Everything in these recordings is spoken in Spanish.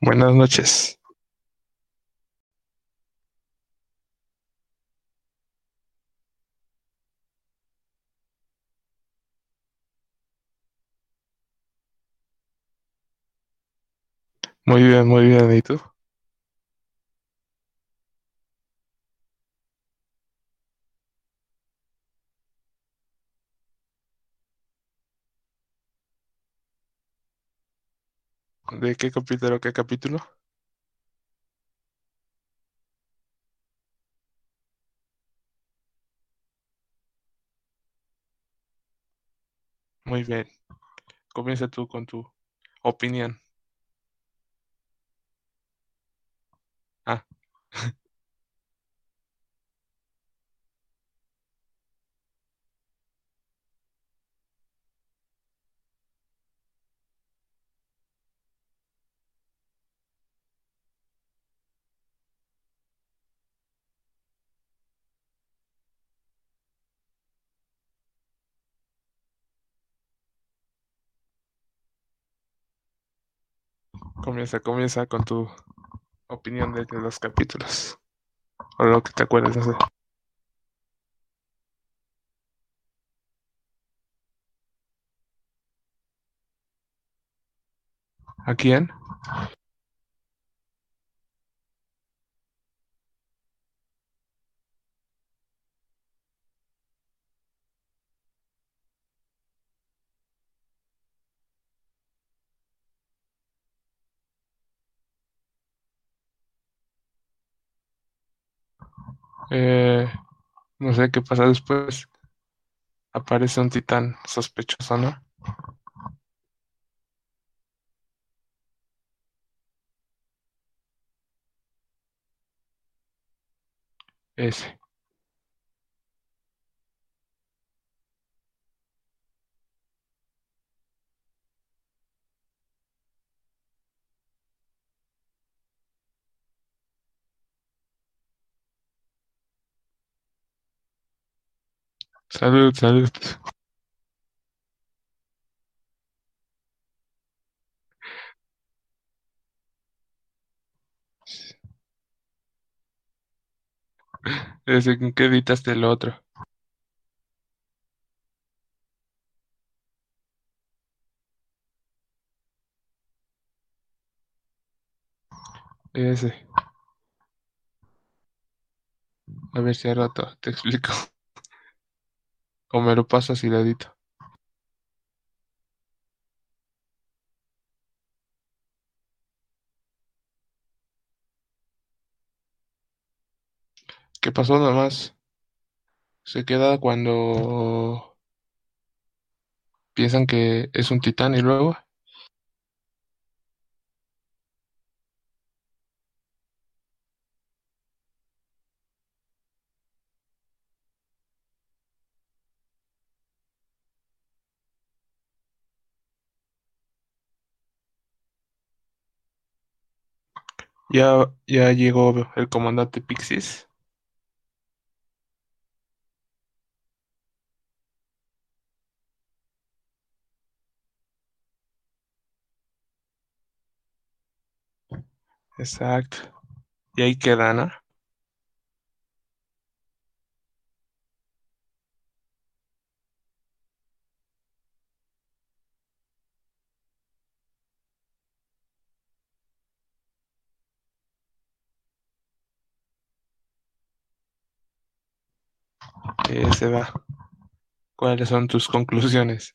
Buenas noches. Muy bien, muy bien. ¿Y tú? ¿De qué capítulo, qué capítulo? Muy bien. Comienza tú con tu opinión. Ah, comienza, comienza con tu opinión de, los capítulos. O lo que te acuerdas, no. ¿A quién? Eh, no sé qué pasa después. Aparece un titán sospechoso, ¿no? Ese. Salud, salud. Ese, ¿en qué editaste el otro? Ese. A ver si al rato te explico. O me lo pasas y lo edito. ¿Qué pasó nomás? Se queda cuando piensan que es un titán y luego ya, ya llegó el comandante Pixis. Exacto. Y ahí queda, ¿no? Eh, se va. ¿Cuáles son tus conclusiones?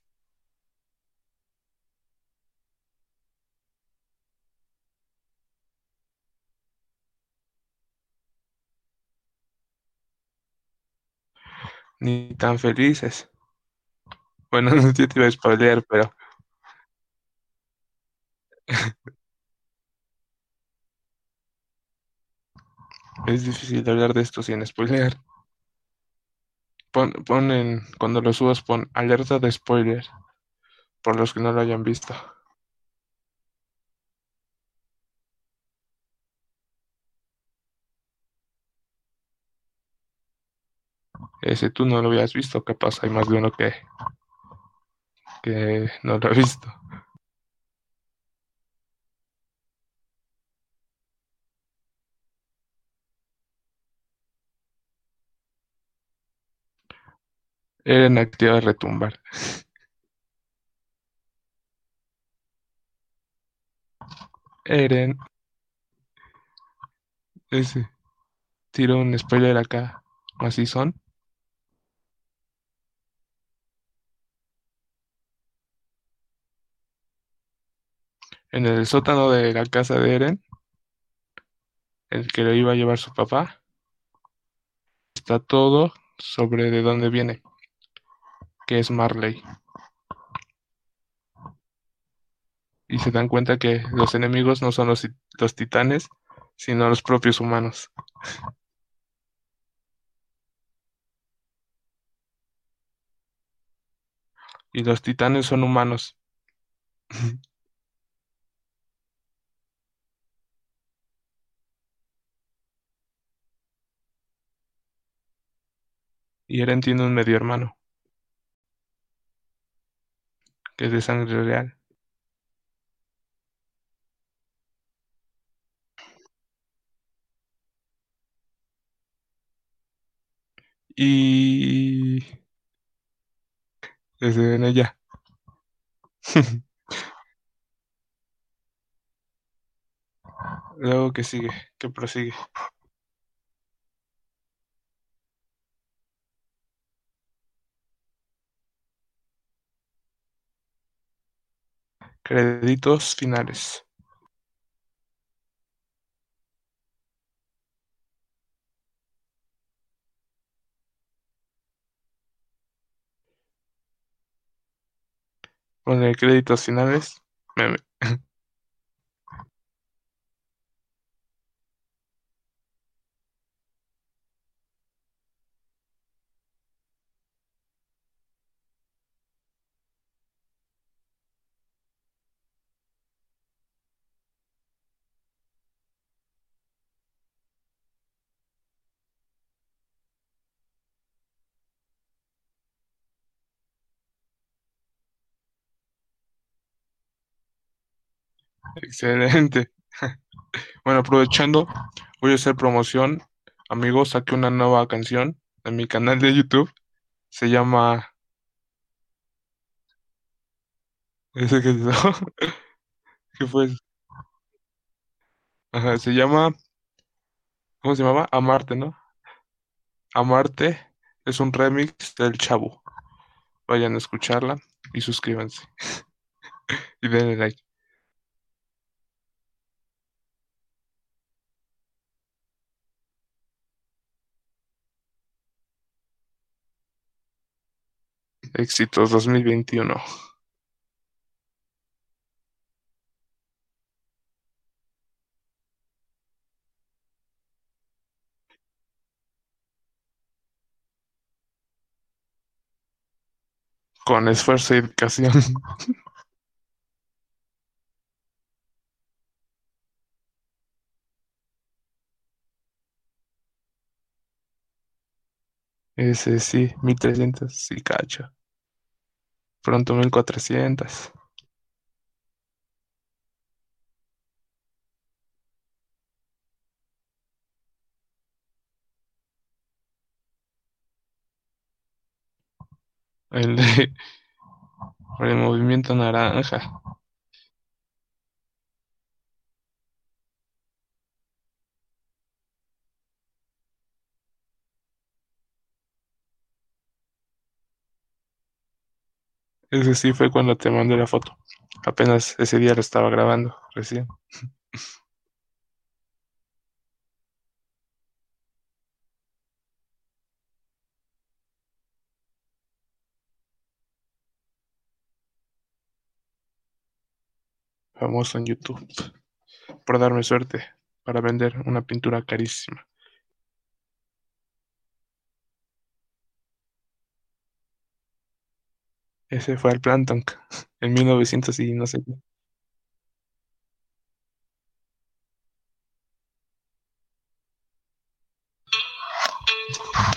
Ni tan felices. Bueno, no sé si te iba a spoilear, pero es difícil hablar de esto sin spoilear. Pon, pon en, cuando lo subas, pon alerta de spoiler, por los que no lo hayan visto. Ese tú no lo habías visto, ¿qué pasa? Hay más de uno que, que no lo ha visto. Eren activa retumbar. Eren. Ese. Tiro un spoiler acá. Así son. En el sótano de la casa de Eren, el que lo iba a llevar su papá, está todo sobre de dónde viene, que es Marley. Y se dan cuenta que los enemigos no son los, los titanes, sino los propios humanos. Y los titanes son humanos. Y Eren tiene un medio hermano, que es de sangre real. Y... Desde en ella. Luego, ¿qué sigue? ¿Qué prosigue? Créditos finales. Pone créditos finales. Meme. Excelente. Bueno, aprovechando, voy a hacer promoción. Amigos, saqué una nueva canción en mi canal de YouTube. Se llama... ¿Ese que ¿Qué fue? Ajá, se llama... ¿Cómo se llamaba? Amarte, ¿no? Amarte es un remix del Chavo. Vayan a escucharla y suscríbanse. y denle like. Éxitos 2021. Con esfuerzo y dedicación. Ese sí, 1300, sí, cacho. Pronto 1400. El de el movimiento naranja. Ese sí fue cuando te mandé la foto. Apenas ese día lo estaba grabando, recién. Famoso en YouTube. Por darme suerte para vender una pintura carísima. Ese fue el Planton en 1900 y no sé qué.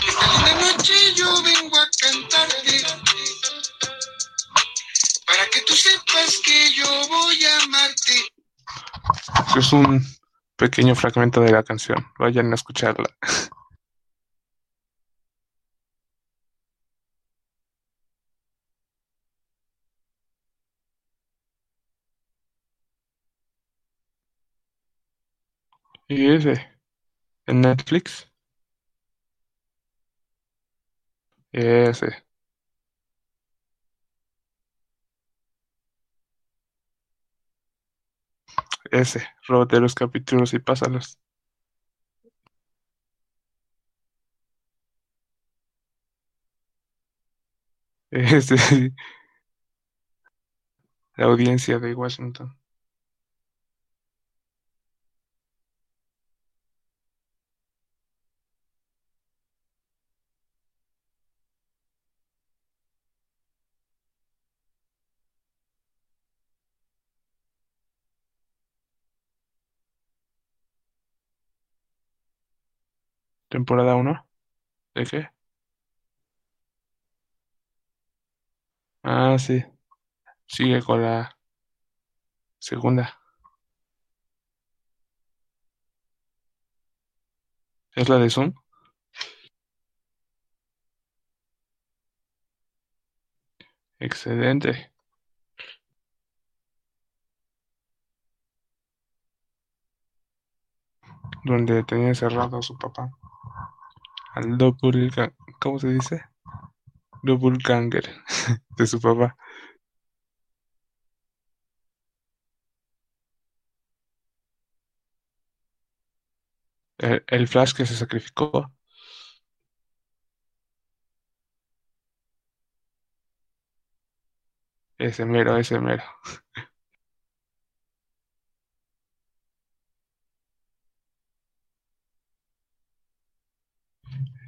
Esta linda noche yo vengo a cantarte para que tú sepas que yo voy a amarte. Es un pequeño fragmento de la canción. Vayan a escucharla. ¿Y ese? ¿En Netflix? Ese, ese. Róbate los capítulos y pásalos. Ese. La audiencia de Washington. Temporada uno ¿De qué? Ah, sí. Sigue con la segunda. ¿Es la de Zoom? Excelente. Donde tenía encerrado a su papá. Al doppelganger. ¿Cómo se dice? Doppelganger de su papá. El, el Flash que se sacrificó. Ese mero, ese mero.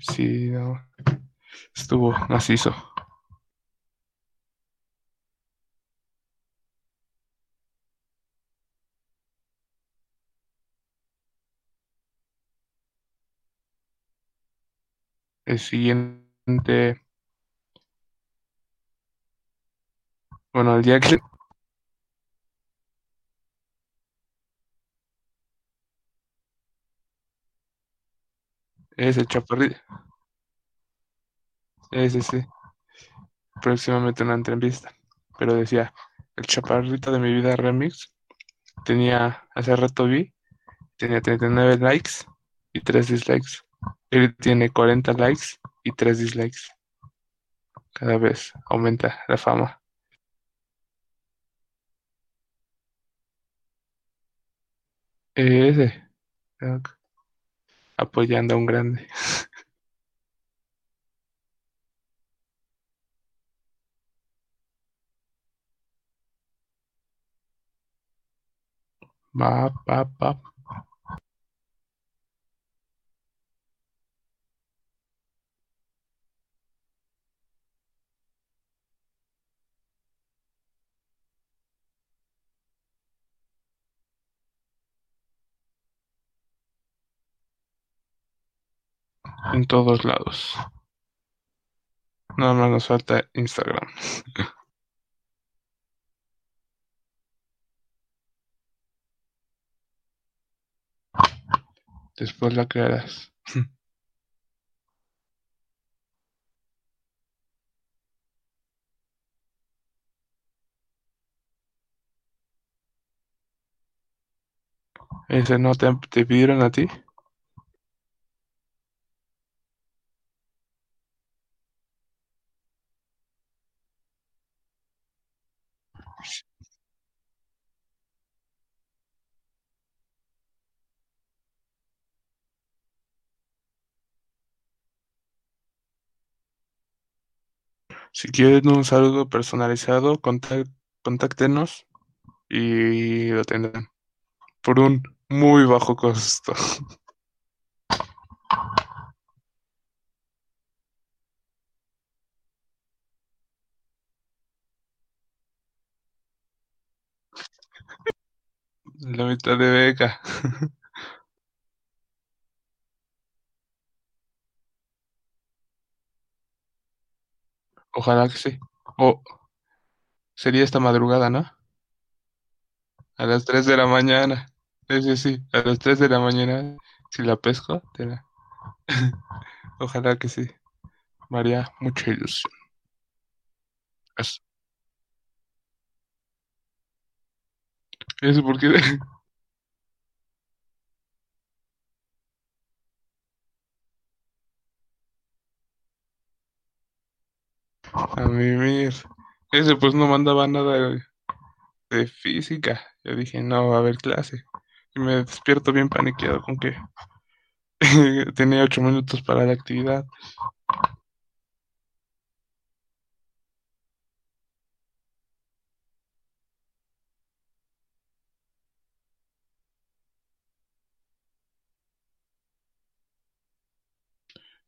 Sí, no. Estuvo macizo. El siguiente. Bueno, el día que. Ese chaparrito. Ese sí. Próximamente una entrevista. Pero decía, el chaparrito de mi vida remix tenía, hace rato vi, tenía 39 likes y 3 dislikes. Él tiene 40 likes y 3 dislikes. Cada vez aumenta la fama. Ese. Apoyando a un grande. Va. En todos lados. Nada más nos falta Instagram. Después la crearás. Ese no te, te pidieron a ti. Si quieren un saludo personalizado, contáctenos y lo tendrán por un muy bajo costo. La mitad de beca. Ojalá que sí. O sería esta madrugada, ¿no? A las 3 de la mañana. Sí, sí, sí. A las 3 de la mañana, si la pesco, te la... Ojalá que sí. María, mucha ilusión. Eso. Eso porque ese pues no mandaba nada de, de física. Yo dije, no va a haber clase. Y me despierto bien paniqueado con que tenía ocho minutos para la actividad.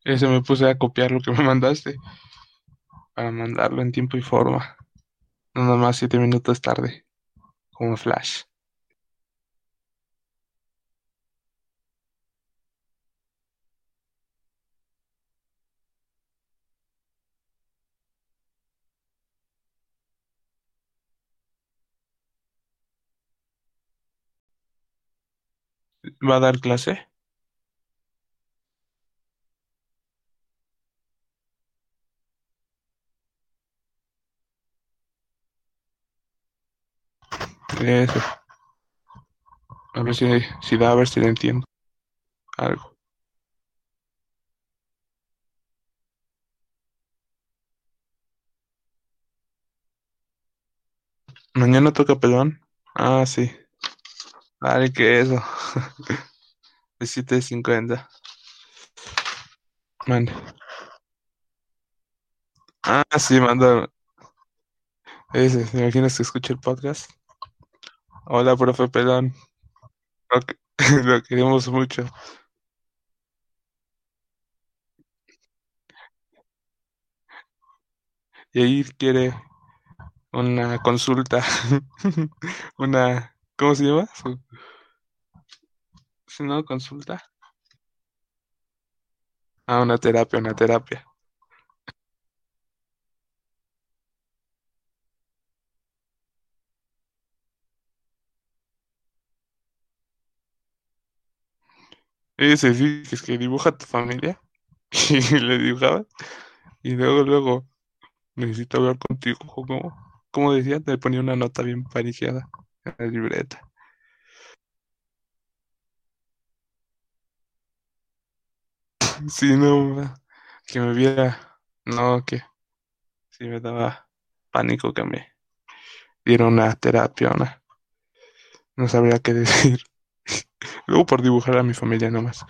Ese me puse a copiar lo que me mandaste para mandarlo en tiempo y forma. No más siete minutos tarde, como flash. ¿Va a dar clase? A ver si, si da, a ver si le entiendo algo. Mañana toca pelón. Ah, sí. Vale, que eso. De 7.50. Mande. Ah, sí, manda. Ese, ¿te imaginas que escucha el podcast? Hola, profe Pelón. Lo, que- lo queremos mucho. Y ahí quiere una consulta. Una, ¿cómo se llama? Si no, consulta. Ah, una terapia, una terapia. Ese sí, que es que dibuja a tu familia. Y le dibujaba. Y luego, luego, necesito hablar contigo. ¿Cómo, cómo decía? Te ponía una nota bien paniqueada en la libreta. Sí, no, que me viera. No, que sí me daba pánico que me diera una terapia, una. No sabría qué decir. Luego por dibujar a mi familia nomás.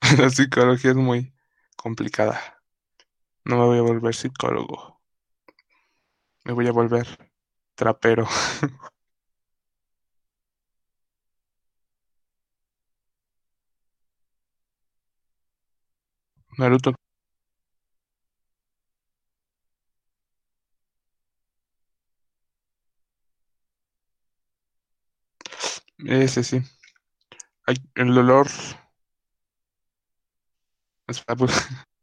La psicología es muy complicada. No me voy a volver psicólogo. Me voy a volver trapero. Naruto, ese sí. Ay, el olor.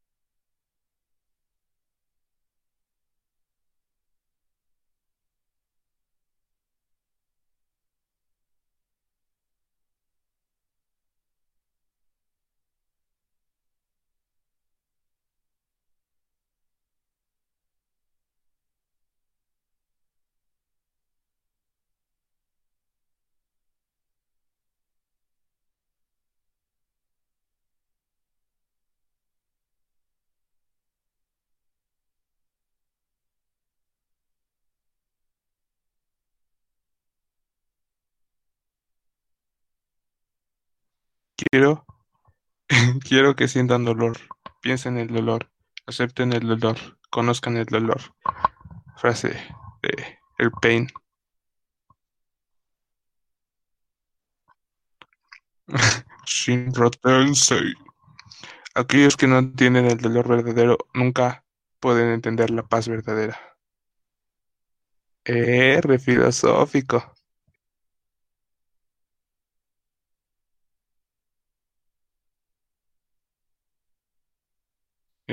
quiero, quiero que sientan dolor. Piensen en el dolor. Acepten el dolor. Conozcan el dolor. Frase de El Pain. Shinra Tensei. Aquellos que no entienden el dolor verdadero nunca pueden entender la paz verdadera. Eh, filosófico.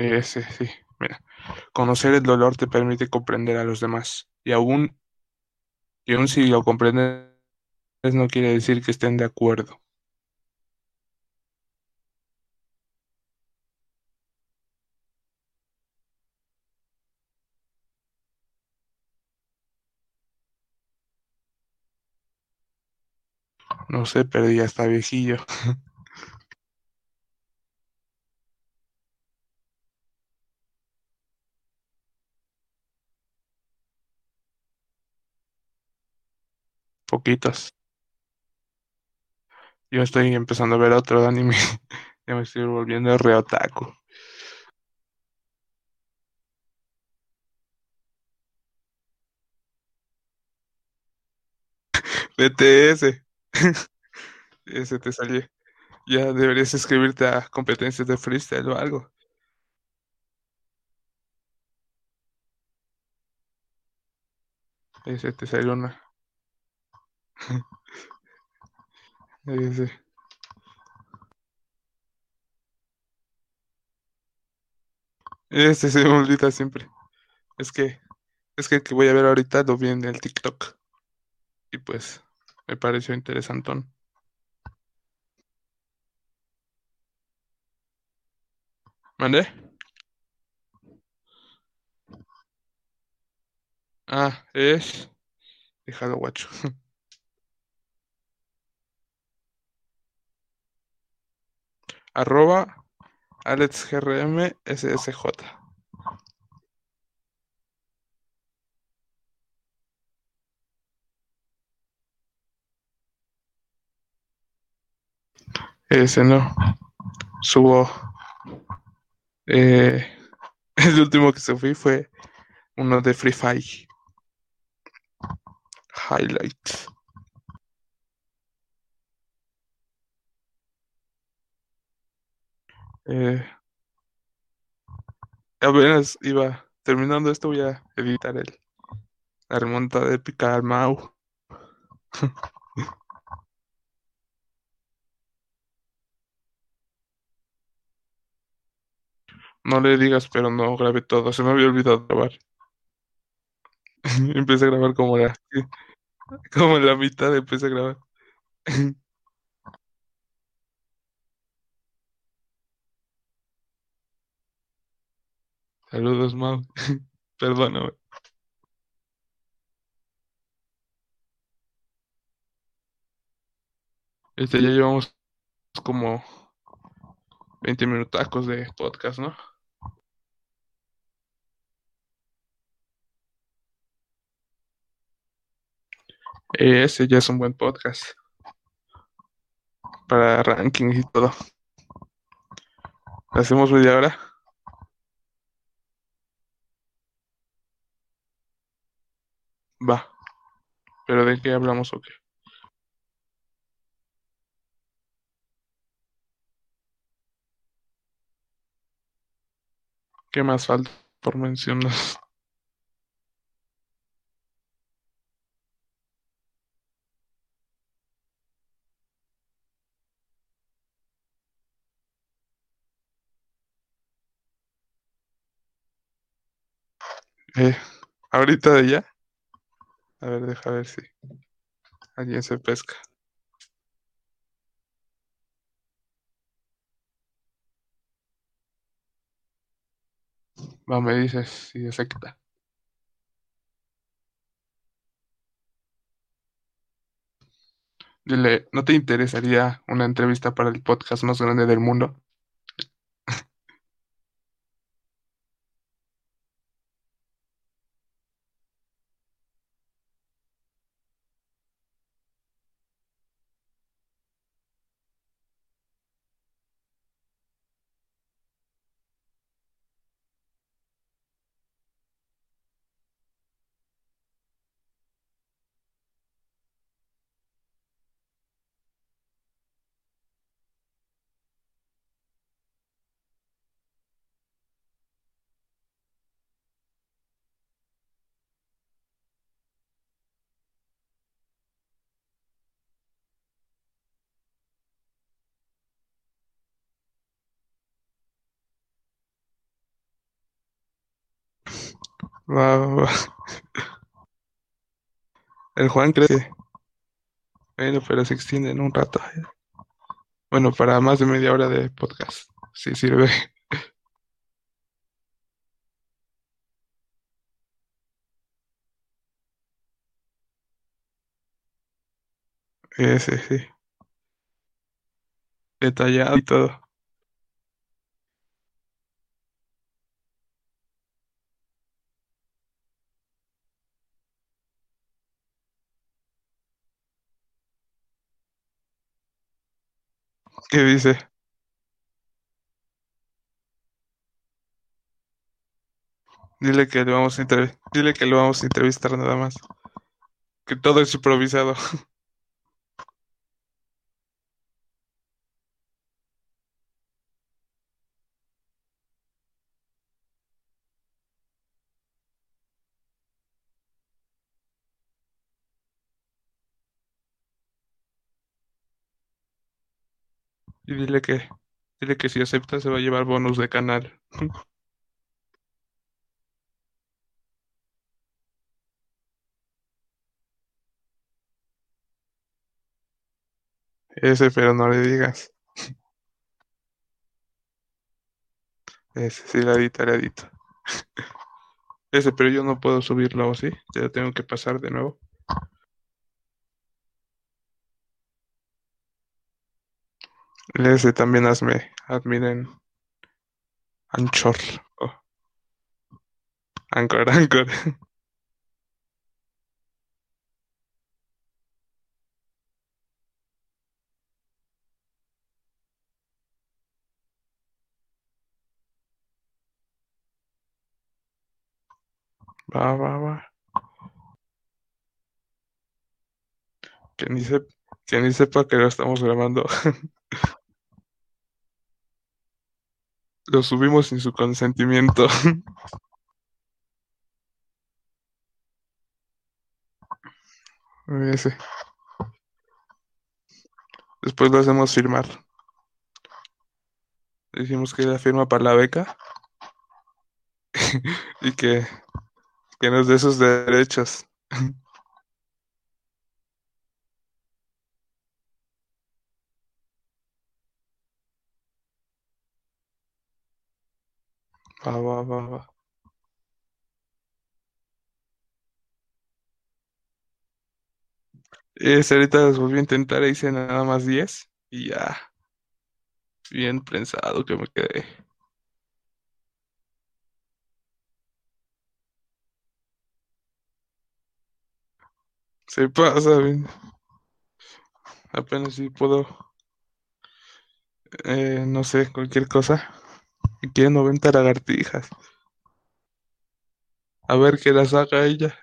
Ese, sí. Mira, conocer el dolor te permite comprender a los demás. Y aún, y aún si lo comprendes, no quiere decir que estén de acuerdo. No sé, pero ya está viejillo. Poquitos. Yo estoy empezando a ver otro anime. ya me estoy volviendo re otaku. BTS. Ese te salió. Ya deberías escribirte a competencias de freestyle o algo. Ese te salió una. Ese. Este se me olvida siempre. Es que, es que el que voy a ver ahorita lo vi en el TikTok. Y pues, me pareció interesantón. ¿Mandé? Ah, es. Déjalo, guacho. Arroba AlexGRM SSJ. Ese no. Subo. Eh, el último que fui fue uno de Free Fire. Highlights. Eh, apenas iba terminando esto, voy a editar el, la remontada épica al Mau. No le digas, pero no grabé todo, se me había olvidado grabar. Empecé a grabar como la, como en la mitad empecé a grabar. Saludos, Mau. Perdóname. Este ya llevamos como 20 minutacos de podcast, ¿no? Eh, Ese ya es un buen podcast para rankings y todo. ¿Hacemos media hora? Va. ¿Pero de qué hablamos o qué? ¿Qué más falta por mencionar? Eh, ahorita de ya. A ver, deja ver si alguien se pesca. Va, me dices si quita. Dile, ¿no te interesaría una entrevista para el podcast más grande del mundo? Va. El Juan cree que... Bueno, pero se extiende en un rato. Bueno, para más de media hora de podcast. Sí sirve. Ese, sí. detallado y todo. ¿Qué dice? Dile que lo vamos a entrevistar. Dile que lo vamos a entrevistar nada más. Que todo es improvisado. Y dile que, dile que si acepta se va a llevar bonus de canal. Ese, pero no le digas. Ese, sí, ladito, ladito. Ese, pero yo no puedo subirlo, ¿o sí? Ya tengo que pasar de nuevo. Ese también hazme admin en Anchor. Oh. Anchor, Anchor. Va, va, va. Que ni, se, que ni sepa que lo estamos grabando. Lo subimos sin su consentimiento. Después lo hacemos firmar. Decimos que la firma para la beca. y que, que nos dé sus derechos. Va, va, va, va. Ese ahorita los volví a intentar, hice nada más 10 y ya. Bien prensado que me quedé. Se pasa, bien. Apenas si puedo. eh, no sé, cualquier cosa. Y quiere 90 lagartijas. A ver qué las haga ella.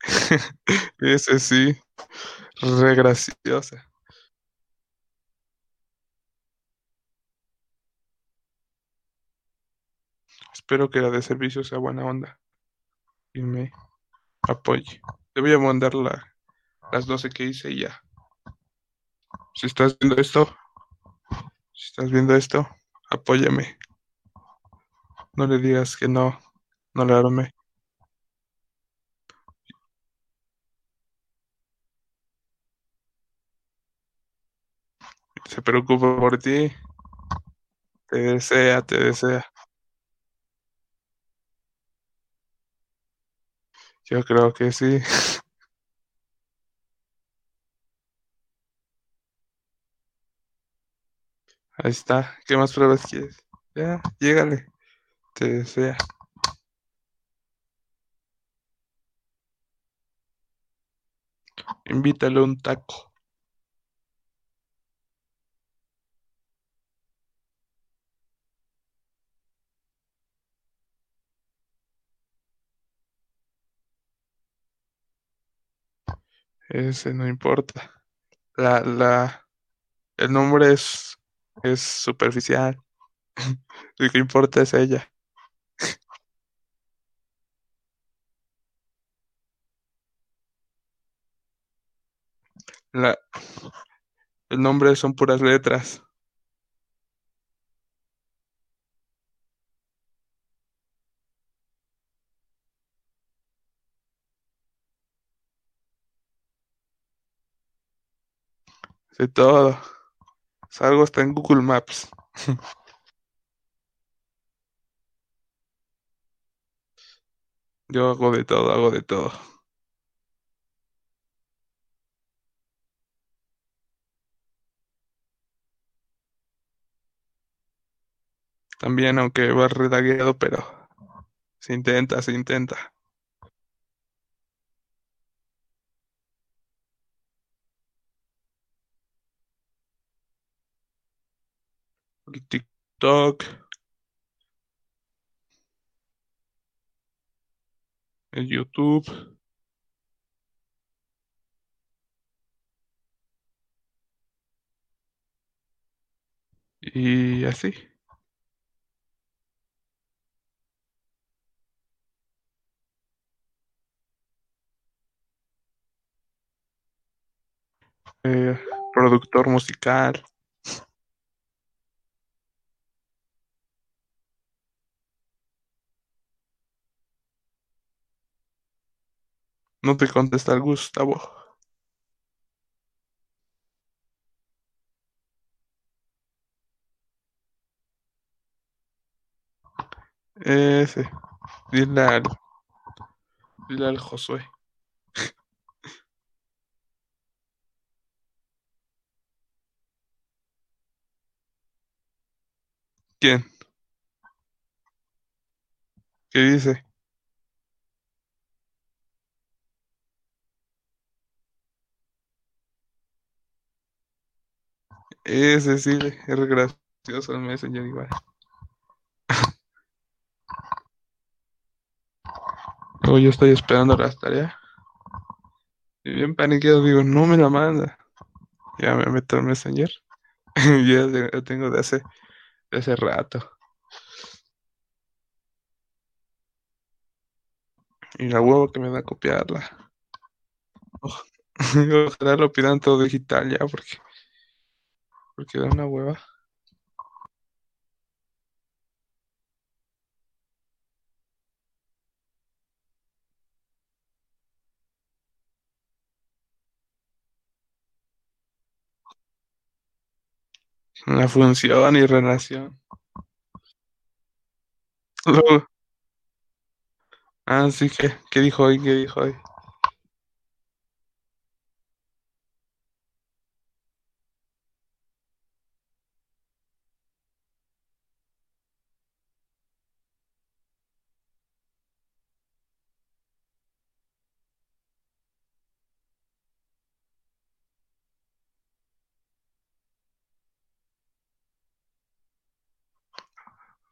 Ese sí, re graciosa. Espero que la de servicio sea buena onda y me apoye. Te voy a mandar la, las 12 que hice y ya. Si estás viendo esto, si estás viendo esto, apóyame. No le digas que no, no le armé. Se preocupa por ti. Te desea, te desea. Yo creo que sí. Ahí está. ¿Qué más pruebas quieres? Ya, llégale. Te desea. Invítale un taco. Ese no importa. La, la, el nombre es, es superficial. Lo que importa es ella. La, el nombre son puras letras. De todo. Salgo hasta en Google Maps. Yo hago de todo, hago de todo. También, aunque va redagueado, pero se intenta, se intenta. TikTok, YouTube. Y así. Eh, productor musical. No te contesta el Gustavo. Ese. Dile al, dile al Josué. ¿Quién? ¿Qué dice? Ese sí, es gracioso el Messenger igual. Luego yo estoy esperando las tareas. Y bien paniqueado digo, no me la manda. Ya me meto al Messenger. ya lo tengo de hace, de rato. Y la huevo que me da copiarla. Ojalá lo pidan todo digital ya, porque, porque da una hueva. La función y relación. Luego, ah, sí, que ¿qué dijo hoy? ¿Qué dijo hoy?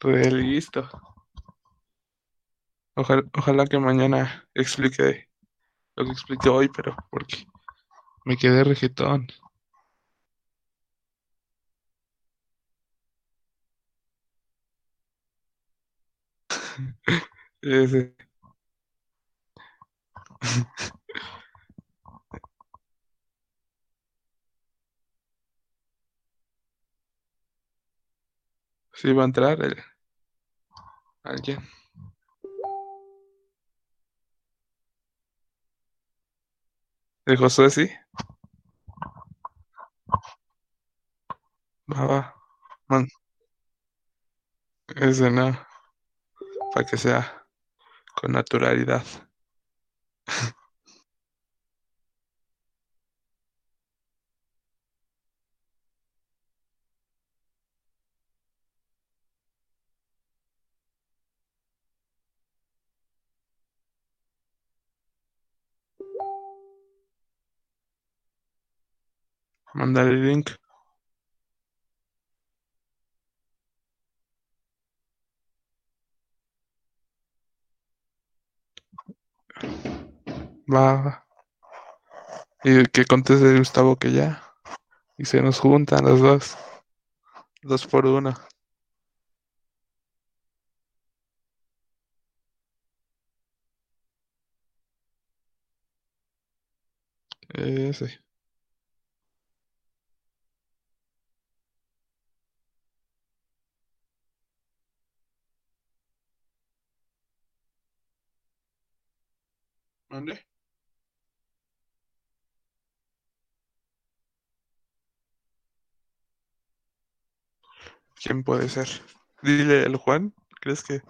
Re listo. Ojalá, ojalá que mañana explique lo que expliqué hoy, pero porque me quedé rejetón. Sí va a entrar alguien. De Josué, sí. Va, va. Man, ese no. Para que sea con naturalidad. Mandar el link. Va. Y que conteste Gustavo que ya. Y se nos juntan los dos. Dos por uno. Ese. ¿Quién puede ser? Dile el Juan, ¿crees que?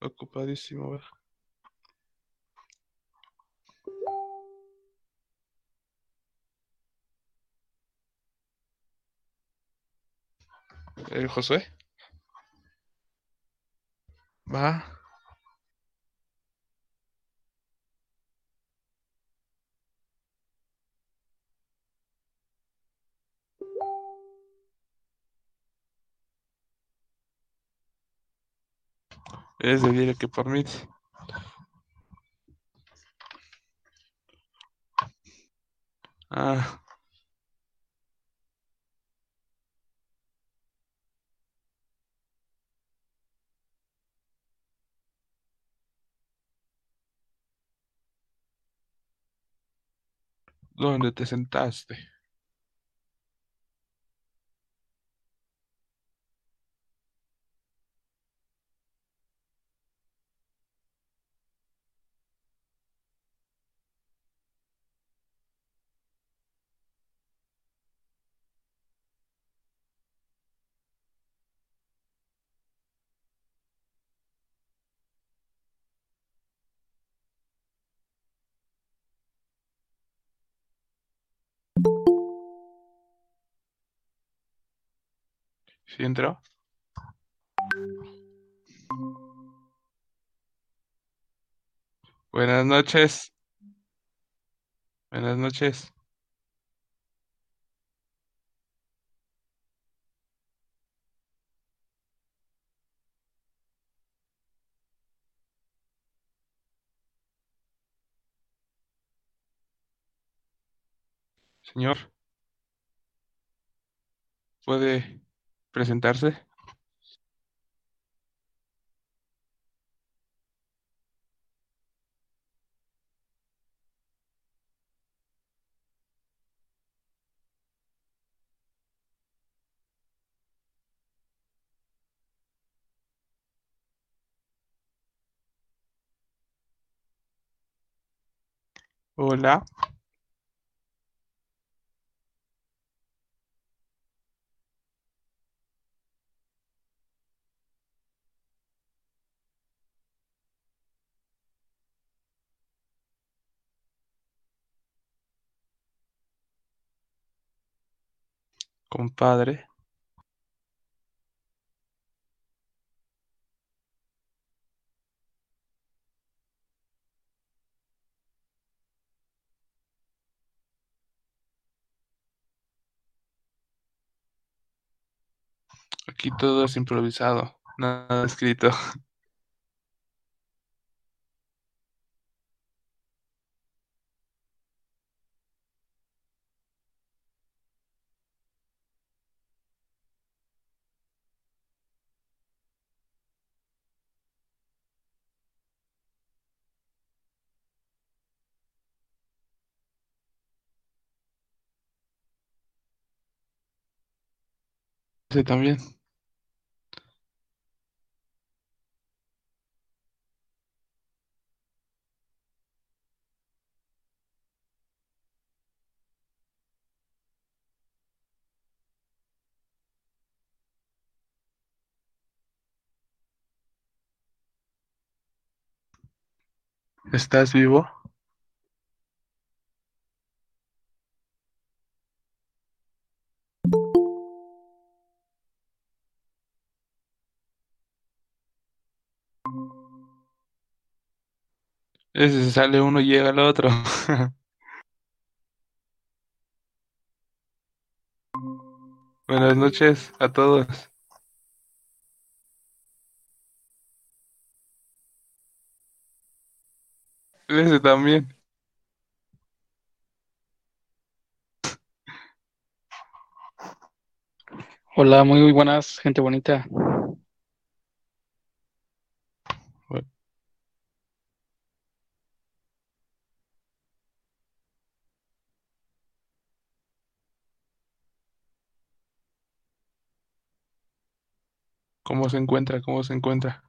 Ocupadísimo, ¿verdad? ¿El Josué? Va. Es de dile que mí. Ah, ¿dónde te sentaste? ¿Sí? Buenas noches. Buenas noches. Señor, ¿puede presentarse? Hola. Compadre. Aquí todo es improvisado, nada escrito. Ese también. ¿Estás vivo? Ese se sale uno y llega el otro. Buenas noches a todos. Ese también. Hola, muy buenas, gente bonita. ¿Cómo se encuentra? ¿Cómo se encuentra?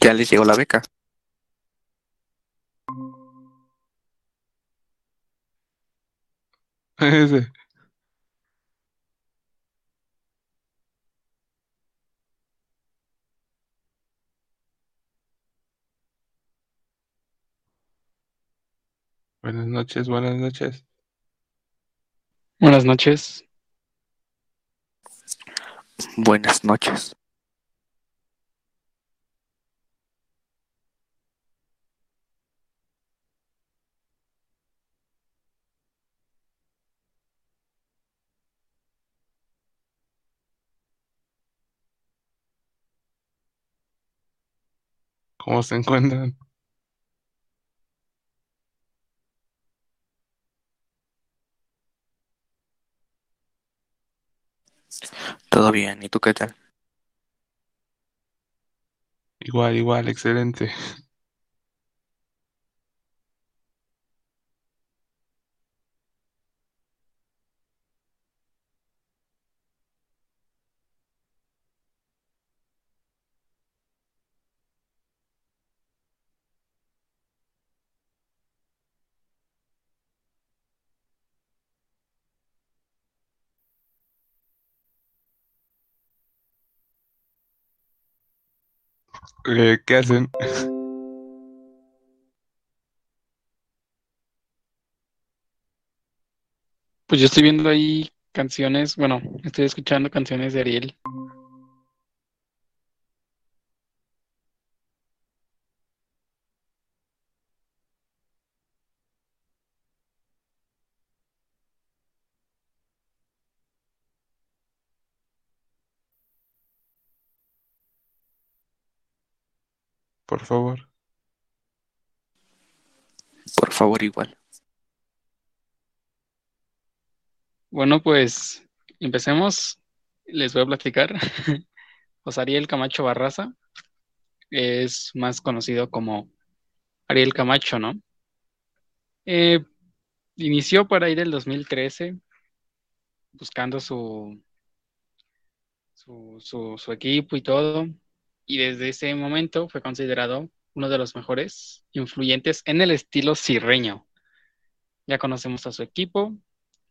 Ya les llegó la beca. Ese. Buenas noches, buenas noches. Buenas noches. Buenas noches. ¿Cómo se encuentran? Todo bien. ¿Y tú qué tal? Igual, igual, excelente. Eh, ¿Qué hacen? Pues yo estoy viendo ahí canciones, bueno, estoy escuchando canciones de Ariel. Por favor. Por favor, igual. Bueno, pues empecemos. Les voy a platicar. Pues Ariel Camacho Barraza es más conocido como Ariel Camacho, ¿no? Eh, inició por ahí del 2013 buscando su, su, su, su equipo y todo. Y desde ese momento fue considerado uno de los mejores influyentes en el estilo sirreño. Ya conocemos a su equipo,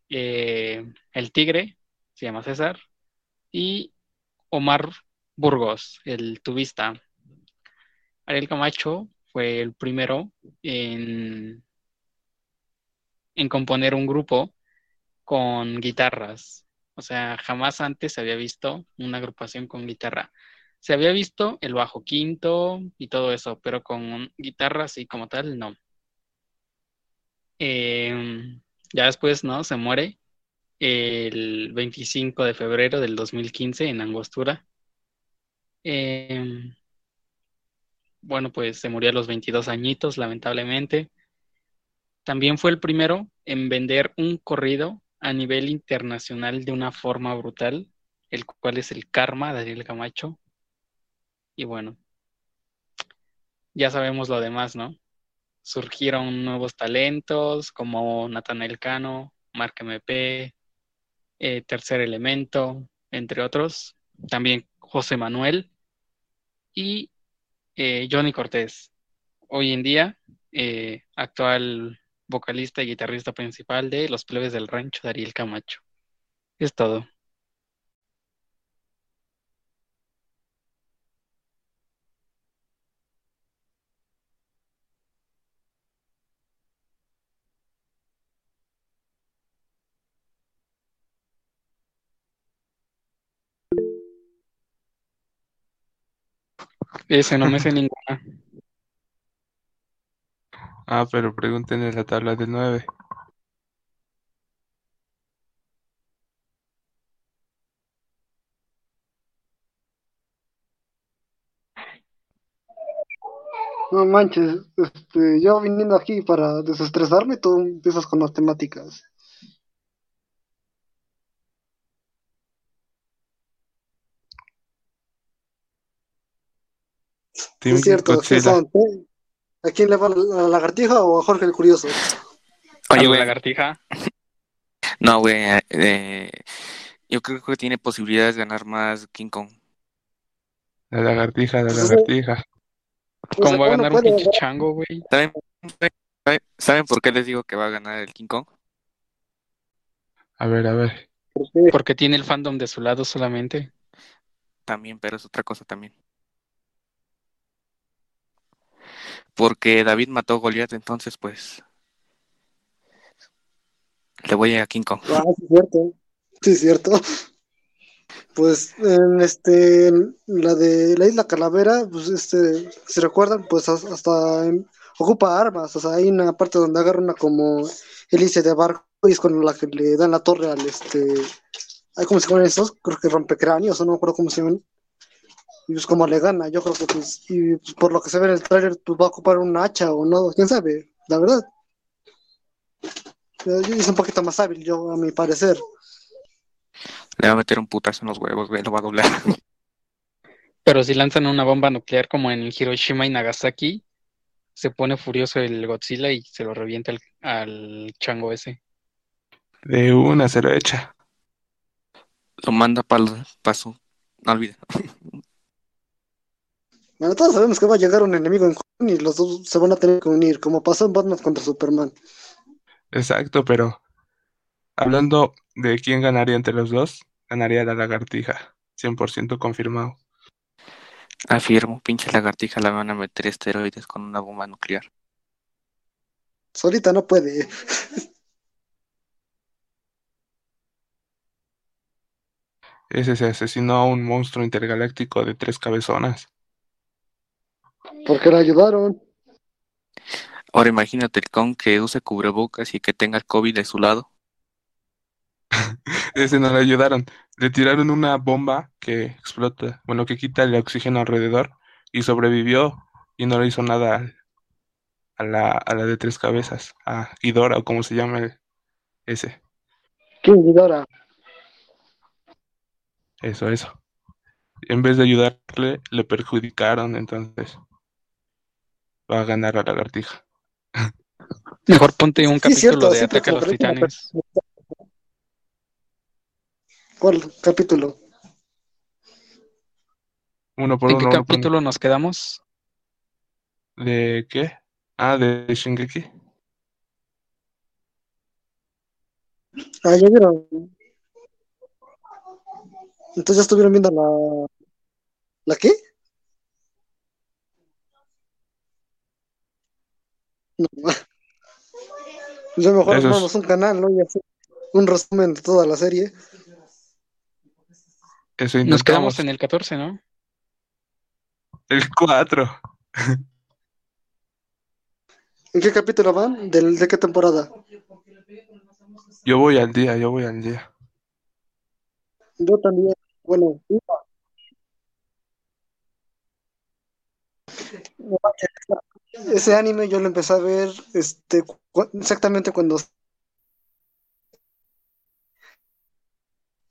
eh, el Tigre, se llama César, y Omar Burgos, el tubista. Ariel Camacho fue el primero en, en componer un grupo con guitarras. O sea, jamás antes había visto una agrupación con guitarra. Se había visto el bajo quinto y todo eso, pero con guitarras y como tal, no. Eh, ya después, ¿no? Se muere el 25 de febrero del 2015 en Angostura. Eh, bueno, pues se murió a los 22 añitos, lamentablemente. También fue el primero en vender un corrido a nivel internacional de una forma brutal, el cual es el Karma de Ariel Camacho. Y bueno, ya sabemos lo demás, ¿no? Surgieron nuevos talentos como Natanael Cano, Mark MP, eh, Tercer Elemento, entre otros. También José Manuel y eh, Johnny Cortés. Hoy en día, eh, actual vocalista y guitarrista principal de Los Plebes del Rancho, Ariel Camacho. Es todo. Ese no me sé ninguna. Ah, pero pregúntenle la tabla de nueve. No manches, este, yo viniendo aquí para desestresarme, tú empiezas con las temáticas. Team es cierto. ¿A quién le va la lagartija o a Jorge el Curioso? Oye, ¿Algo güey. lagartija? No, güey. eh, yo creo que tiene posibilidades de ganar más King Kong. La lagartija, la Pues, lagartija. ¿Cómo va a ganar un pinche chango, güey? ¿Saben, saben- saben por qué les digo que va a ganar el King Kong? A ver, a ver. Porque tiene el fandom de su lado solamente. También, pero es otra cosa también. Porque David mató a Goliat, entonces pues le voy a King Kong. Ah, sí, cierto. Sí, es cierto. Pues en este, la de la isla Calavera, pues este, si recuerdan, pues as- hasta ocupa armas, o sea, hay una parte donde agarra una como hélice de barco y es con la que le dan la torre al este, hay como se llaman esos, creo que rompecráneos, o no me acuerdo cómo se llaman. Y pues como le gana, yo creo que pues, y pues, por lo que se ve en el trailer, pues va a ocupar un hacha o no, quién sabe, la verdad. Es un poquito más hábil, yo, a mi parecer. Le va a meter un putazo en los huevos, güey, lo va a doblar. Pero si lanzan una bomba nuclear como en Hiroshima y Nagasaki, se pone furioso el Godzilla y se lo revienta al, al chango ese. De una se lo echa. Lo manda para su... No olviden. Bueno, todos sabemos que va a llegar un enemigo en común y los dos se van a tener que unir, como pasó en Batman contra Superman. Exacto, pero hablando de quién ganaría entre los dos, ganaría la lagartija. 100% confirmado. Afirmo, pinche lagartija la van a meter esteroides con una bomba nuclear. Solita no puede. Ese se asesinó a un monstruo intergaláctico de tres cabezonas. Porque la ayudaron. Ahora imagínate el Kong que use cubrebocas y que tenga el COVID de su lado. Ese no le ayudaron. Le tiraron una bomba que explota, bueno, que quita el oxígeno alrededor y sobrevivió y no le hizo nada al- a la, a la de tres cabezas, a Ghidorah o como se llama el- ese. ¿Quién Ghidorah? Eso, eso. En vez de ayudarle, le perjudicaron, entonces va a ganar la lagartija. Mejor ponte un Sí, capítulo cierto, de Ataque a los Titanes. ¿Cuál capítulo? Uno por ¿En qué uno, uno. capítulo nos quedamos? ¿De qué? Ah, de Shingeki. Ah, ya vieron. Entonces ya estuvieron viendo la. ¿La qué? No. Yo mejor Eso es- armamos un canal, ¿no? Y hacer un resumen de toda la serie. Eso Nos quedamos en el 14, ¿no? El 4. ¿En qué capítulo van? ¿Del, ¿De qué temporada? Yo voy al día, yo voy al día. Yo también. Bueno, ese anime yo lo empecé a ver este cu- exactamente cuando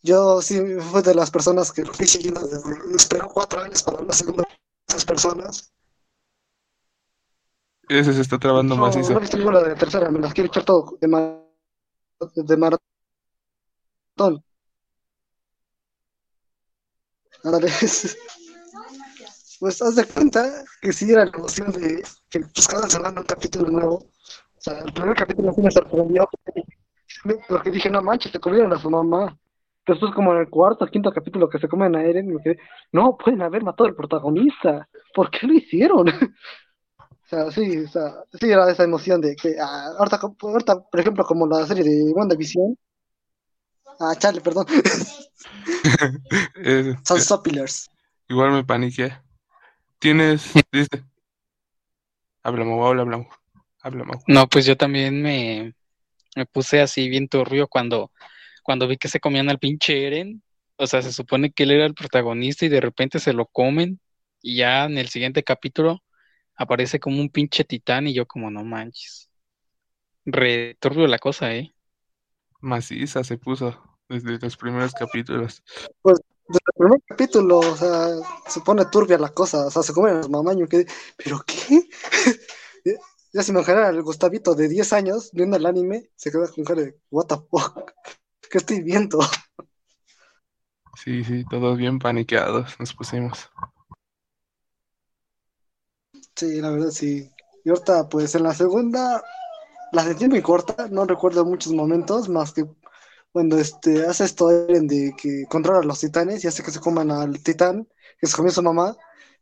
yo sí fui de las personas que lo fui siguiendo desde- esperó cuatro años para la segunda de esas personas. Ese se está trabando No, macizo. no visto ninguna de tercera, me las quiero echar todo de, ma- de maratón. Ándale. Pues haz de cuenta que sí era la emoción de que pues cada semana un capítulo nuevo. O sea, el primer capítulo sí me sorprendió porque dije, no manches, se comieron a su mamá. Después como en el cuarto, quinto capítulo que se comen a Eren, me quedé, no, pueden haber matado al protagonista. ¿Por qué lo hicieron? O sea, sí, o sea, sí era esa emoción de que ah, ahorita, por ejemplo, como la serie de WandaVision. Ah, Charlie, perdón. Son Sopilers. igual me paniqué. Tienes, dice. Habla, Mau, habla, Mau. Habla, Mau. No, pues yo también me, me puse así bien turbio cuando, cuando vi que se comían al pinche Eren. O sea, se supone que él era el protagonista y de repente se lo comen y ya en el siguiente capítulo aparece como un pinche titán y yo como no manches. Re turbio la cosa, ¿eh? Maciza se puso desde los primeros capítulos. Desde el primer capítulo, o sea, se pone turbia la cosa, o sea, se comen y me quedé, ¿pero qué? ya se imaginará el Gustavito de 10 años viendo el anime, se queda con cara de, ¿What the fuck? ¿Qué estoy viendo? Sí, sí, todos bien paniqueados nos pusimos. Sí, la verdad sí. Y ahorita, pues en la segunda, la sentí muy corta, no recuerdo muchos momentos, más que cuando este, hace esto de que controla a los titanes y hace que se coman al titán, que se comió su mamá.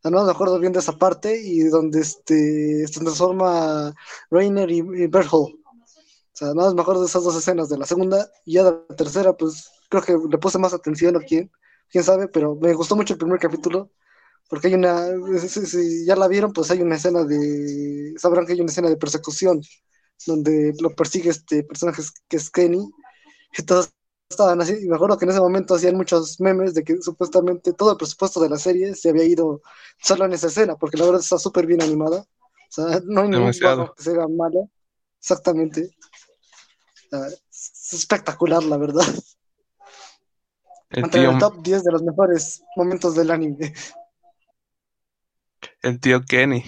No me acuerdo bien de esa parte y donde este, se transforma Reiner y, y Berthold. O sea, nada más me acuerdo de esas dos escenas de la segunda y ya de la tercera, pues creo que le puse más atención a quién, quién sabe, pero me gustó mucho el primer capítulo porque hay una, si, si ya la vieron, pues hay una escena de, sabrán que hay una escena de persecución donde lo persigue este personaje que es Kenny y todos estaban así, y me acuerdo que en ese momento hacían muchos memes de que supuestamente todo el presupuesto de la serie se había ido solo en esa escena, porque la verdad está súper bien animada, o sea, no hay ningún Demasiado. juego que sea mala, exactamente, O sea, es espectacular la verdad, El entre el top 10 de los mejores momentos del anime. el tío Kenny.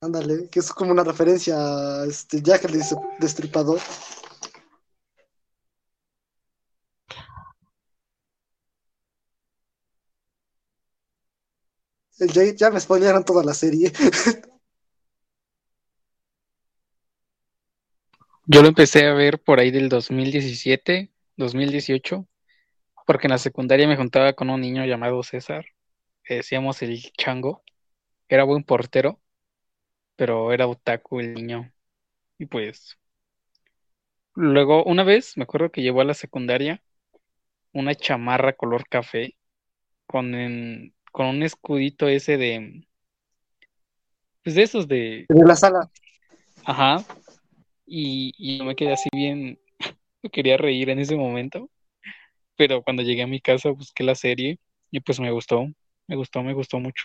Ándale, que es como una referencia a este Jack el Des- Destripador. Ya me spoilearon toda la serie. Yo lo empecé a ver por ahí del 2017, 2018, porque en la secundaria me juntaba con un niño llamado César, que decíamos el chango, era buen portero, pero era otaku el niño. Y pues, luego una vez me acuerdo que llevó a la secundaria una chamarra color café con, en- con un escudito ese de, pues de esos de, En la sala. ajá, y, y yo me quedé así bien, me quería reír en ese momento. pero cuando llegué a mi casa busqué la serie y pues me gustó, me gustó, me gustó mucho.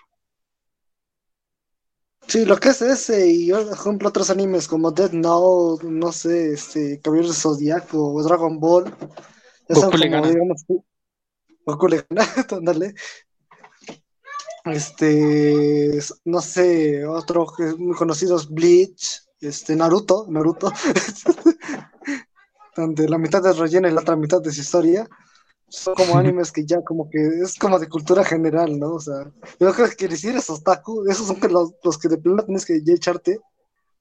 Sí, lo que es ese, y yo, por ejemplo, otros animes como Death Note, no sé, este, Caballeros del Zodiaco o Dragon Ball, ya son Goku le como, gana. digamos, Goku le gana, ándale. Este, no sé, otro que es muy conocido es Bleach, este, Naruto, Naruto, donde la mitad es relleno y la otra mitad es historia. Son como animes que ya como que es como de cultura general, ¿no? O sea, yo creo que si eres otaku, esos son los, los que de plano tienes que echarte,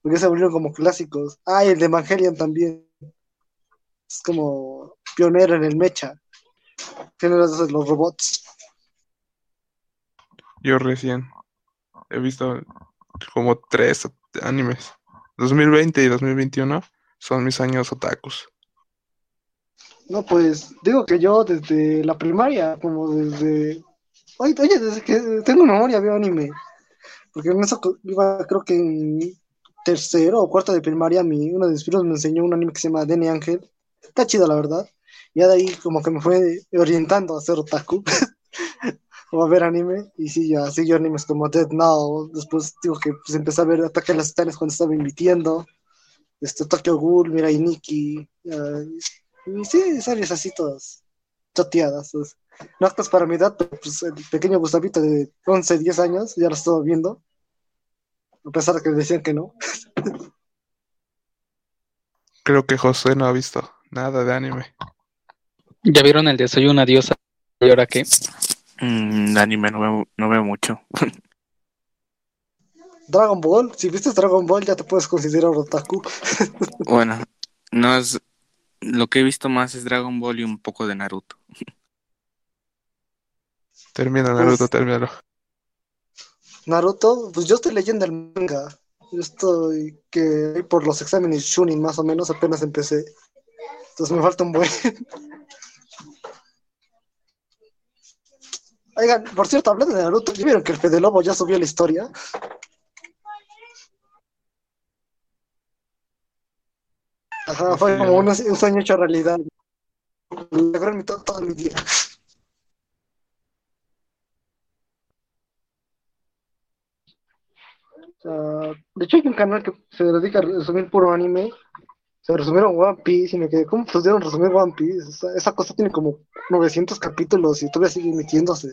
porque se volvieron como clásicos. Ah, y el de Evangelion también. Es como pionero en el mecha. Tiene los, los robots. Yo recién he visto como tres animes. 2020 y 2021 son mis años otakus. No, pues digo que yo desde la primaria, como desde. Oye, oye, desde que tengo memoria veo anime. Porque en eso iba, creo que en tercero o cuarto de primaria, mi, uno de mis primos me enseñó un anime que se llama Denny Ángel. Está chido, la verdad. Y de ahí como que me fue orientando a ser otaku. o a ver anime. Y sí, ya siguió animes como Dead Now. Después digo que pues, empecé a ver Ataque a las Titanes cuando estaba invirtiendo. Este, Tokyo Ghoul, Mirai Nikki. ah, y sí, series así todas choteadas. pues. No actas para mi edad, pero pues el pequeño Gustavito de 11, 10 años ya lo estaba viendo. A pesar de que decían que no. Creo que José no ha visto nada de anime. ¿Ya vieron el de Soy una diosa? ¿Y ahora qué? Mm, anime no veo, no veo mucho. Dragon Ball, si viste Dragon Ball ya te puedes considerar otaku. Bueno, no es. Lo que he visto más es Dragon Ball y un poco de Naruto. Termina Naruto, Pues- termínalo. Naruto, pues yo estoy leyendo el manga. Yo estoy que por los exámenes Shunin más o menos apenas empecé. Entonces me falta un buen. Oigan, por cierto, hablando de Naruto, ¿ya vieron que el Fede Lobo ya subió la historia? Ajá, fue como un, un sueño hecho realidad. Logré mi todo, todo mi día. Sea, de hecho hay un canal que se dedica a resumir puro anime. Se resumieron One Piece y me quedé, ¿cómo pudieron resumir One Piece? Esa, esa cosa tiene como 900 capítulos y todavía sigue emitiéndose.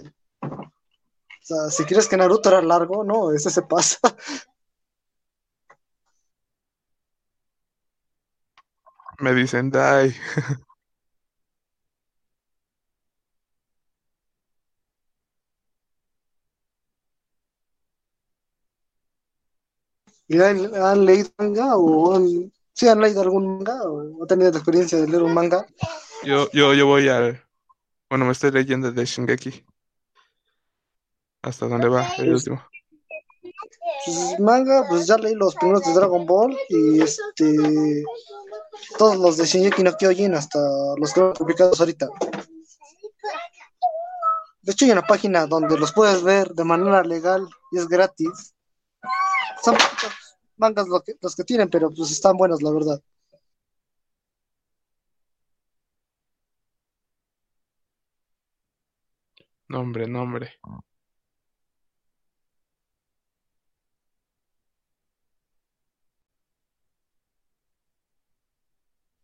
O sea, si quieres que Naruto era largo, no, ese se pasa. Me dicen, Dai. ¿Y han, han leído manga o han, sí han leído algún manga o han tenido la experiencia de leer un manga? Yo, yo, yo voy al. Bueno, me estoy leyendo de Shingeki. ¿Hasta dónde va el último? Pues, manga, pues ya leí los primeros de Dragon Ball y este todos los de Shingeki no Kyojin hasta los que publicados ahorita. De hecho hay una página donde los puedes ver de manera legal y es gratis. Son mangas los que tienen, pero pues están buenos la verdad. Nombre, nombre.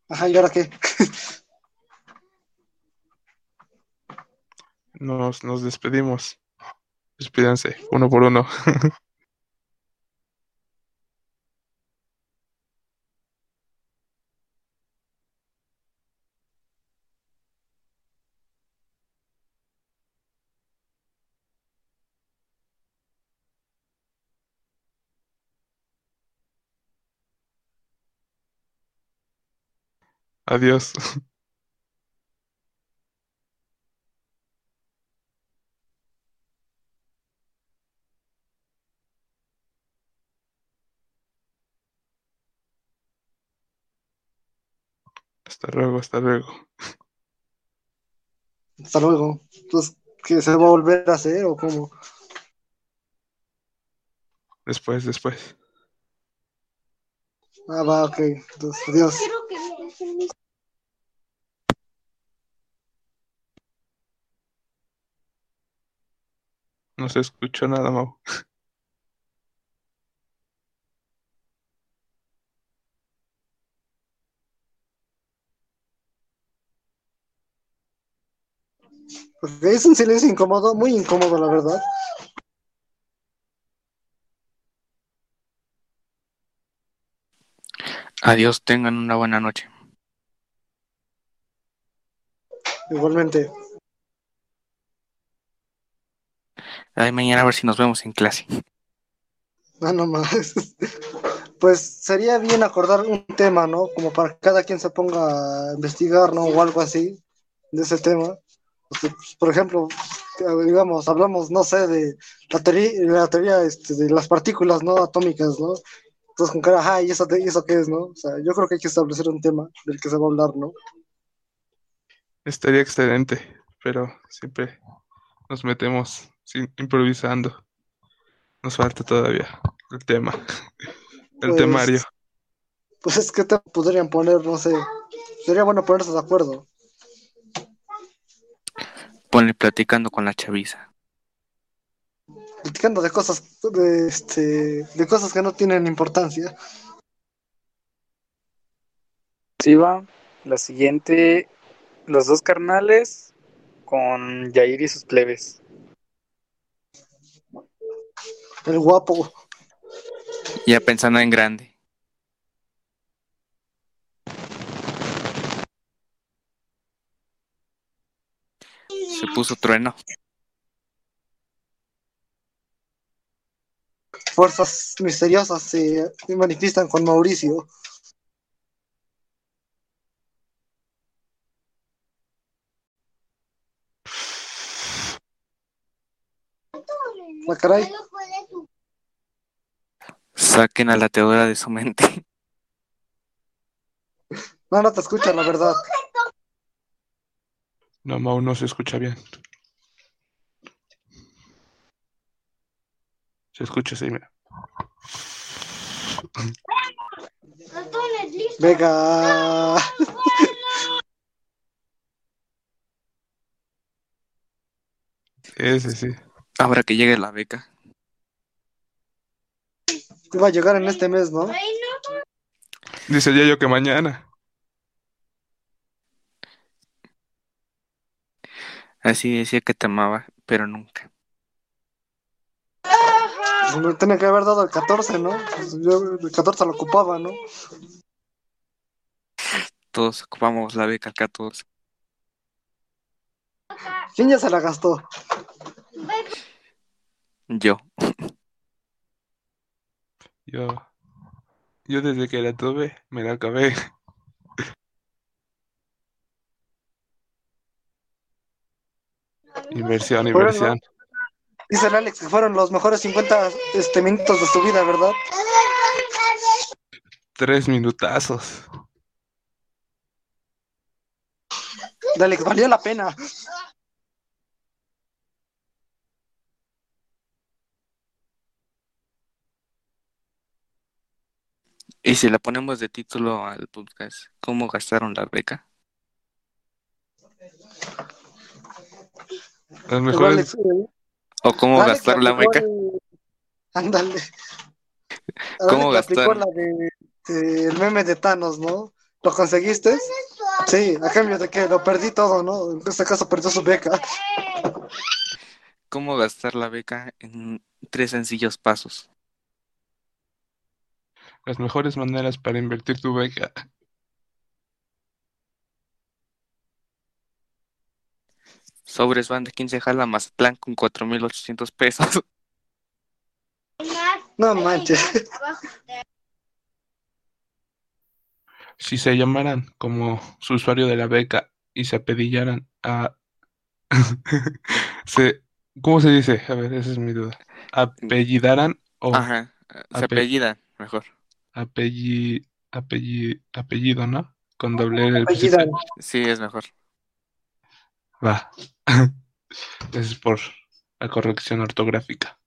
Ajá, ¿y ahora qué? Nos, nos despedimos. Despídanse, uno por uno. Adiós. Hasta luego, hasta luego. Hasta luego. Entonces, ¿qué se va a volver a hacer o cómo? Después, después. Ah, va, ok. Entonces, adiós. No se escuchó nada, Mau. Es un silencio incómodo, muy incómodo, la verdad. Adiós, tengan una buena noche. Igualmente. Ay, mañana a ver si nos vemos en clase. No, no más. Pues sería bien acordar un tema, ¿no? Como para que cada quien se ponga a investigar, ¿no? O algo así de ese tema. Pues, Por ejemplo, digamos, hablamos, no sé, de la teoría, la teoría este, de las partículas, ¿no? Atómicas, ¿no? Entonces, con cara, ajá, ¿y eso, y eso qué es, no? O sea, yo creo que hay que establecer un tema del que se va a hablar, ¿no? Estaría excelente, pero siempre nos metemos improvisando. Nos falta todavía el tema, el Pues- temario. Pues es que te podrían poner, no sé. Sería bueno ponerse de acuerdo. Ponle platicando con la chaviza. Platicando de cosas, de, este, de cosas que no tienen importancia. Sí, va. La siguiente, los dos carnales con Yair y sus plebes. El guapo. Ya pensando en grande. Se puso trueno. fuerzas misteriosas se manifiestan con Mauricio. Ah, caray. Saquen a la Teodora de su mente. No, no te escucha, la verdad. No, Mau no se escucha bien. Se escucha así, mira. Venga. Sí, sí, sí. Ahora que llegue la beca. Iba a llegar en este mes, ¿no? Dice ya yo que mañana. Así decía que te amaba, pero nunca. Pues me tenía que haber dado el 14, ¿no? Pues yo el 14 lo ocupaba, ¿no? Todos ocupamos la beca acá, todos. ¿Quién ya se la gastó? Yo. Yo, Yo desde que la tuve, me la acabé. Inversión, inversión. Dice el Alex que fueron los mejores 50 este, minutos de su vida, ¿verdad? Tres minutazos. Alex, valió la pena. Y si le ponemos de título al podcast, ¿cómo gastaron la beca? Las mejores, eh, ¿O cómo Alex gastaron la beca? Ándale. ¿Cómo la de, de- el meme de Thanos, ¿no? ¿Lo conseguiste? Sí, a cambio de que lo perdí todo, ¿no? En este caso perdió su beca. ¿Cómo gastar la beca en tres sencillos pasos? Las mejores maneras para invertir tu beca. Sobres van de 15 jala Mazatlán con 4.800 pesos. No manches. Si se llamaran como su usuario de la beca y se apedillaran a... se... ¿Cómo se dice? A ver, esa es mi duda. ¿Apellidaran o Ajá, se Ape- apellidan mejor. Apelli... apelli... apellido, no? Con doble L. Sí, es mejor. Va. Eso es por la corrección ortográfica.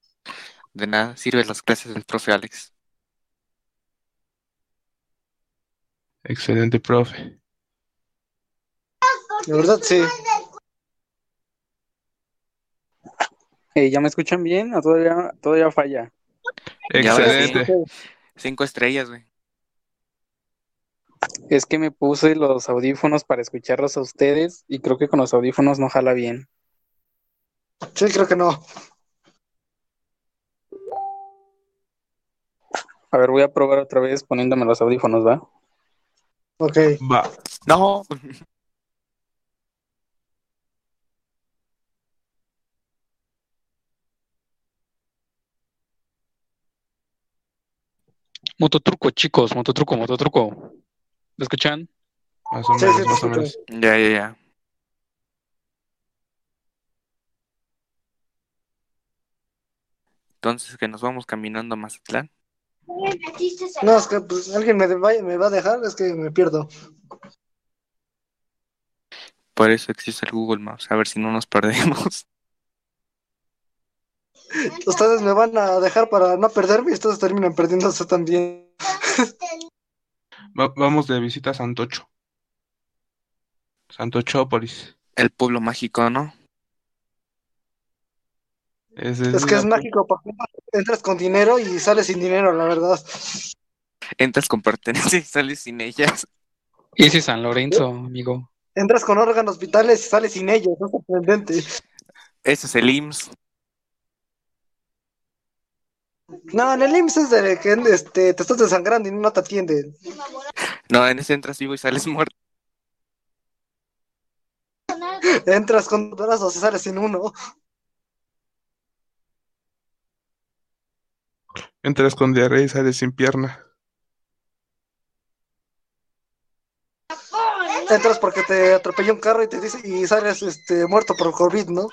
De nada sirven las clases del profe Alex. Excelente, profe. De verdad, sí. Eh, ¿Ya me escuchan bien o todavía, todavía falla? Excelente. Cinco estrellas, güey. Es que me puse los audífonos para escucharlos a ustedes y creo que con los audífonos no jala bien. Sí, creo que no. A ver, voy a probar otra vez poniéndome los audífonos, ¿va? Ok. Va. No, Mototruco, chicos, mototruco, mototruco. ¿Lo escuchan? Más o Sí, menos, sí, más sí, o sí. menos. ya, ya, ya. Entonces que nos vamos caminando a Mazatlán. No, es que pues, alguien me, va- me va a dejar, es que me pierdo. Por eso existe el Google Maps, a ver si no nos perdemos. Ustedes me van a dejar para no perderme y ustedes terminan perdiéndose también. Va- vamos de visita a Santocho. Santochópolis. El pueblo mágico, ¿no? Ese Es que es la- mágico, porque entras con dinero y sales sin dinero, la verdad. Entras con pertenencias y sales sin ellas. Ese es San Lorenzo, amigo. Entras con órganos vitales y sales sin ellos, es sorprendente. Ese es el IMSS. No, en el IMSS es de que este, te estás desangrando y no te atienden. No, en ese entras vivo y sales muerto. Entras con dos brazos y sales sin uno. Entras con diarrea y sales sin pierna. Entras porque te atropelló un carro y te dice y sales este muerto por COVID, ¿no?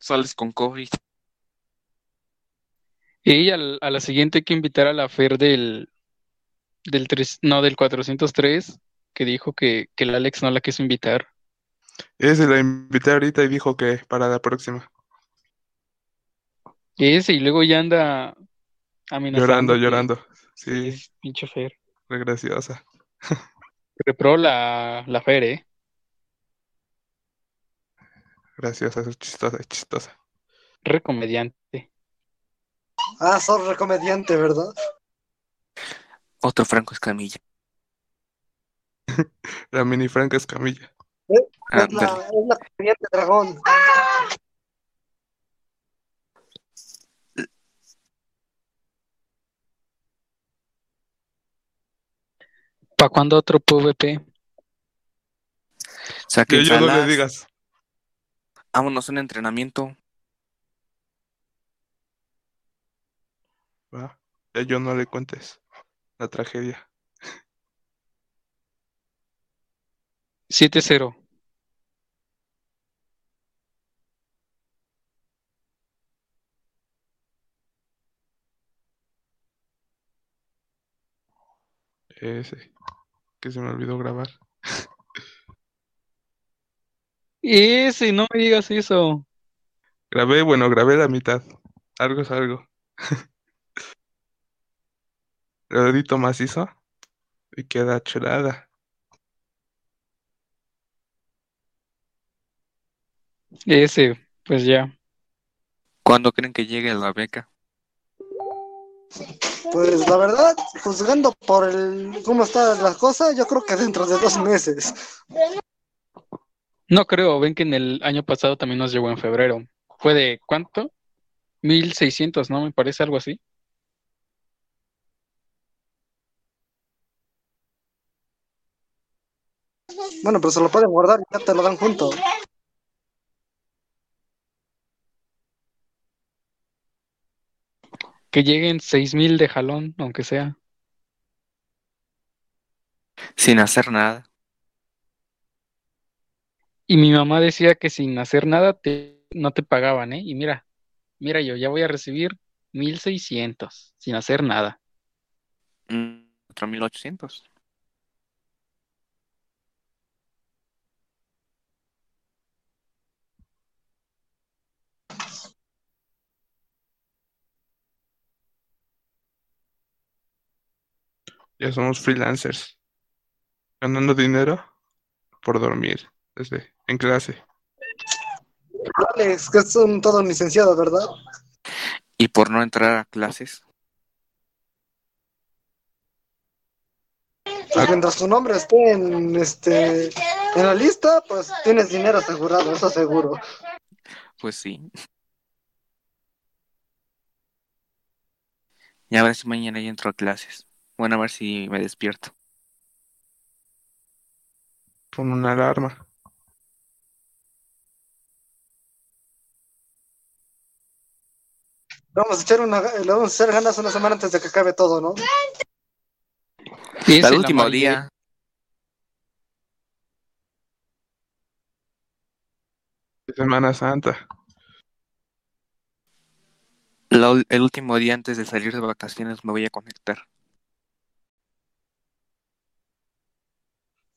Sales con COVID. Y al- a la siguiente hay que invitar a la Fer del, del tres, no, del 403, que dijo que, que el Alex no la quiso invitar. Ese la invité ahorita y dijo que para la próxima. Ese, y luego ya anda amenazando. Llorando, llorando. Sí, Sí, pinche Fer. re graciosa. Repró la, la Fer, ¿eh? Graciosa, es chistosa, es chistosa. Recomediante. Ah, sos recomediante, ¿verdad? Otro Franco Escamilla. La mini Franca Escamilla. Es la, es la comediante dragón. ¿Para cuándo otro PvP? Que Saquen yo no le digas. Vámonos a un entrenamiento. Va. Yo no le cuentes. la tragedia. 7-0. Ese. Que se me olvidó grabar. Ese, no me digas eso. Grabé, bueno, grabé la mitad. Algo es algo. Lo edito macizo y queda chulada. Ese, pues ya. ¿Cuándo creen que llegue la beca? Pues la verdad, juzgando por el cómo están las cosas, yo creo que dentro de dos meses. No creo, ven que en el año pasado también nos llegó en febrero. ¿Fue de cuánto? 1600, ¿no? Me parece algo así. Bueno, pero se lo pueden guardar y ya te lo dan junto. Que lleguen 6000 de jalón, aunque sea. Sin hacer nada. Y mi mamá decía que sin hacer nada te, no te pagaban, ¿eh? Y mira, mira yo, ya voy a recibir 1600 sin hacer nada. Mm, 4800. Ya somos freelancers. Ganando dinero por dormir desde en clase. Alex, que es un todo licenciado, ¿verdad? Y por no entrar a clases. Pues mientras tu nombre esté en este en la lista, pues tienes dinero asegurado, eso seguro. Pues sí. Y a ver si mañana ya entro a clases. Bueno, a ver si me despierto. Pon una alarma. Vamos a echar una, le vamos a echar ganas una semana antes de que acabe todo, ¿no? La último día. Semana Santa. La el último día antes de salir de vacaciones me voy a conectar.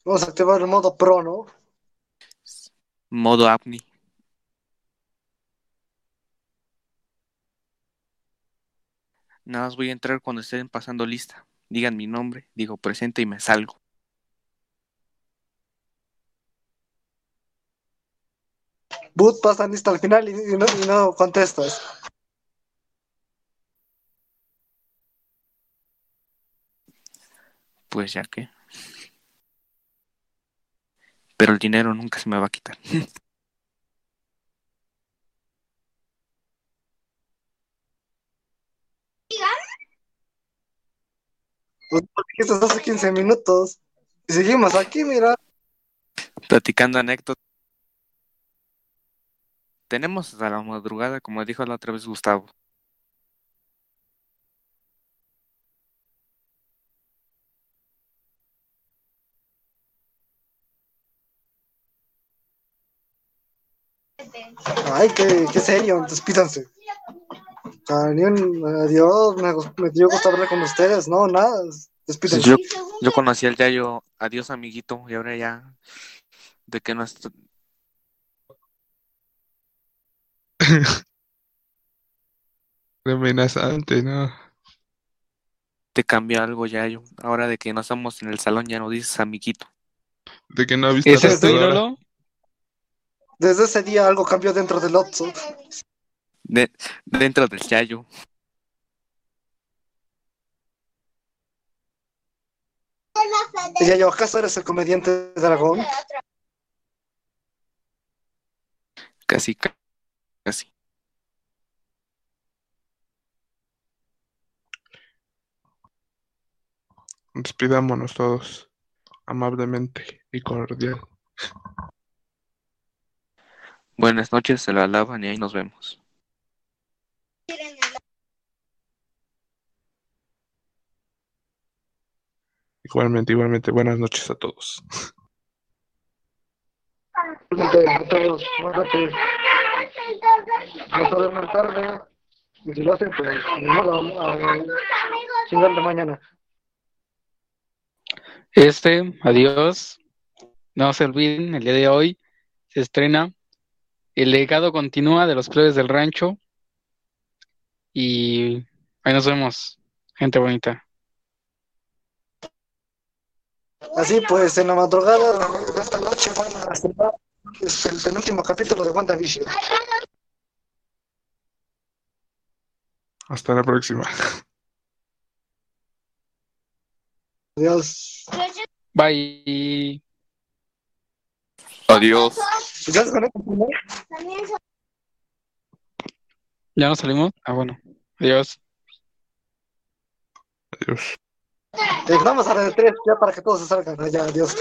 Vamos a activar el modo pro, ¿no? Modo APNI. Nada más voy a entrar cuando estén pasando lista. Digan mi nombre, digo presente y me salgo. Boot pasa lista al final y, y no, y no contestas. Pues ya que. Pero el dinero nunca se me va a quitar. Pues lo dijiste hace 15 minutos. Y seguimos aquí, mira. Platicando anécdotas. Tenemos hasta la madrugada, como dijo la otra vez Gustavo. Ay, qué, qué serio, despídanse. Adiós, me, me dio gusto hablar con ustedes, no, nada, despídense. Yo, yo conocí al Yayo, adiós amiguito, y ahora ya de que no est- Qué amenazante, ¿no? te cambia algo, Yayo. Ahora de que no estamos en el salón ya no dices amiguito. De que no ha visto ¿Ese a es tu ídolo? Desde ese día algo cambió dentro del Otso. De, dentro del Yayo. Y ya yo, ¿acaso eres el comediante dragón? Casi, ca- casi. Despidámonos todos amablemente y cordial. Buenas noches, se la lavan y ahí nos vemos. Igualmente, igualmente, buenas noches a todos. A todos, buenas noches. No se duerman tarde. Y si lo hacen, pues, ni modo, a chingar de mañana. Este, adiós. No se olviden, el día de hoy se estrena El legado continúa de los plebes del rancho. Y ahí nos vemos, gente bonita. Así pues, en la madrugada de esta noche van a estrenar el penúltimo capítulo de WandaVision. Hasta la próxima. Adiós. Bye. Adiós. ¿Ya no? ¿Ya nos salimos? Ah, bueno. Adiós. Adiós. Vamos a la de tres ya para que todos se salgan. Ya, adiós.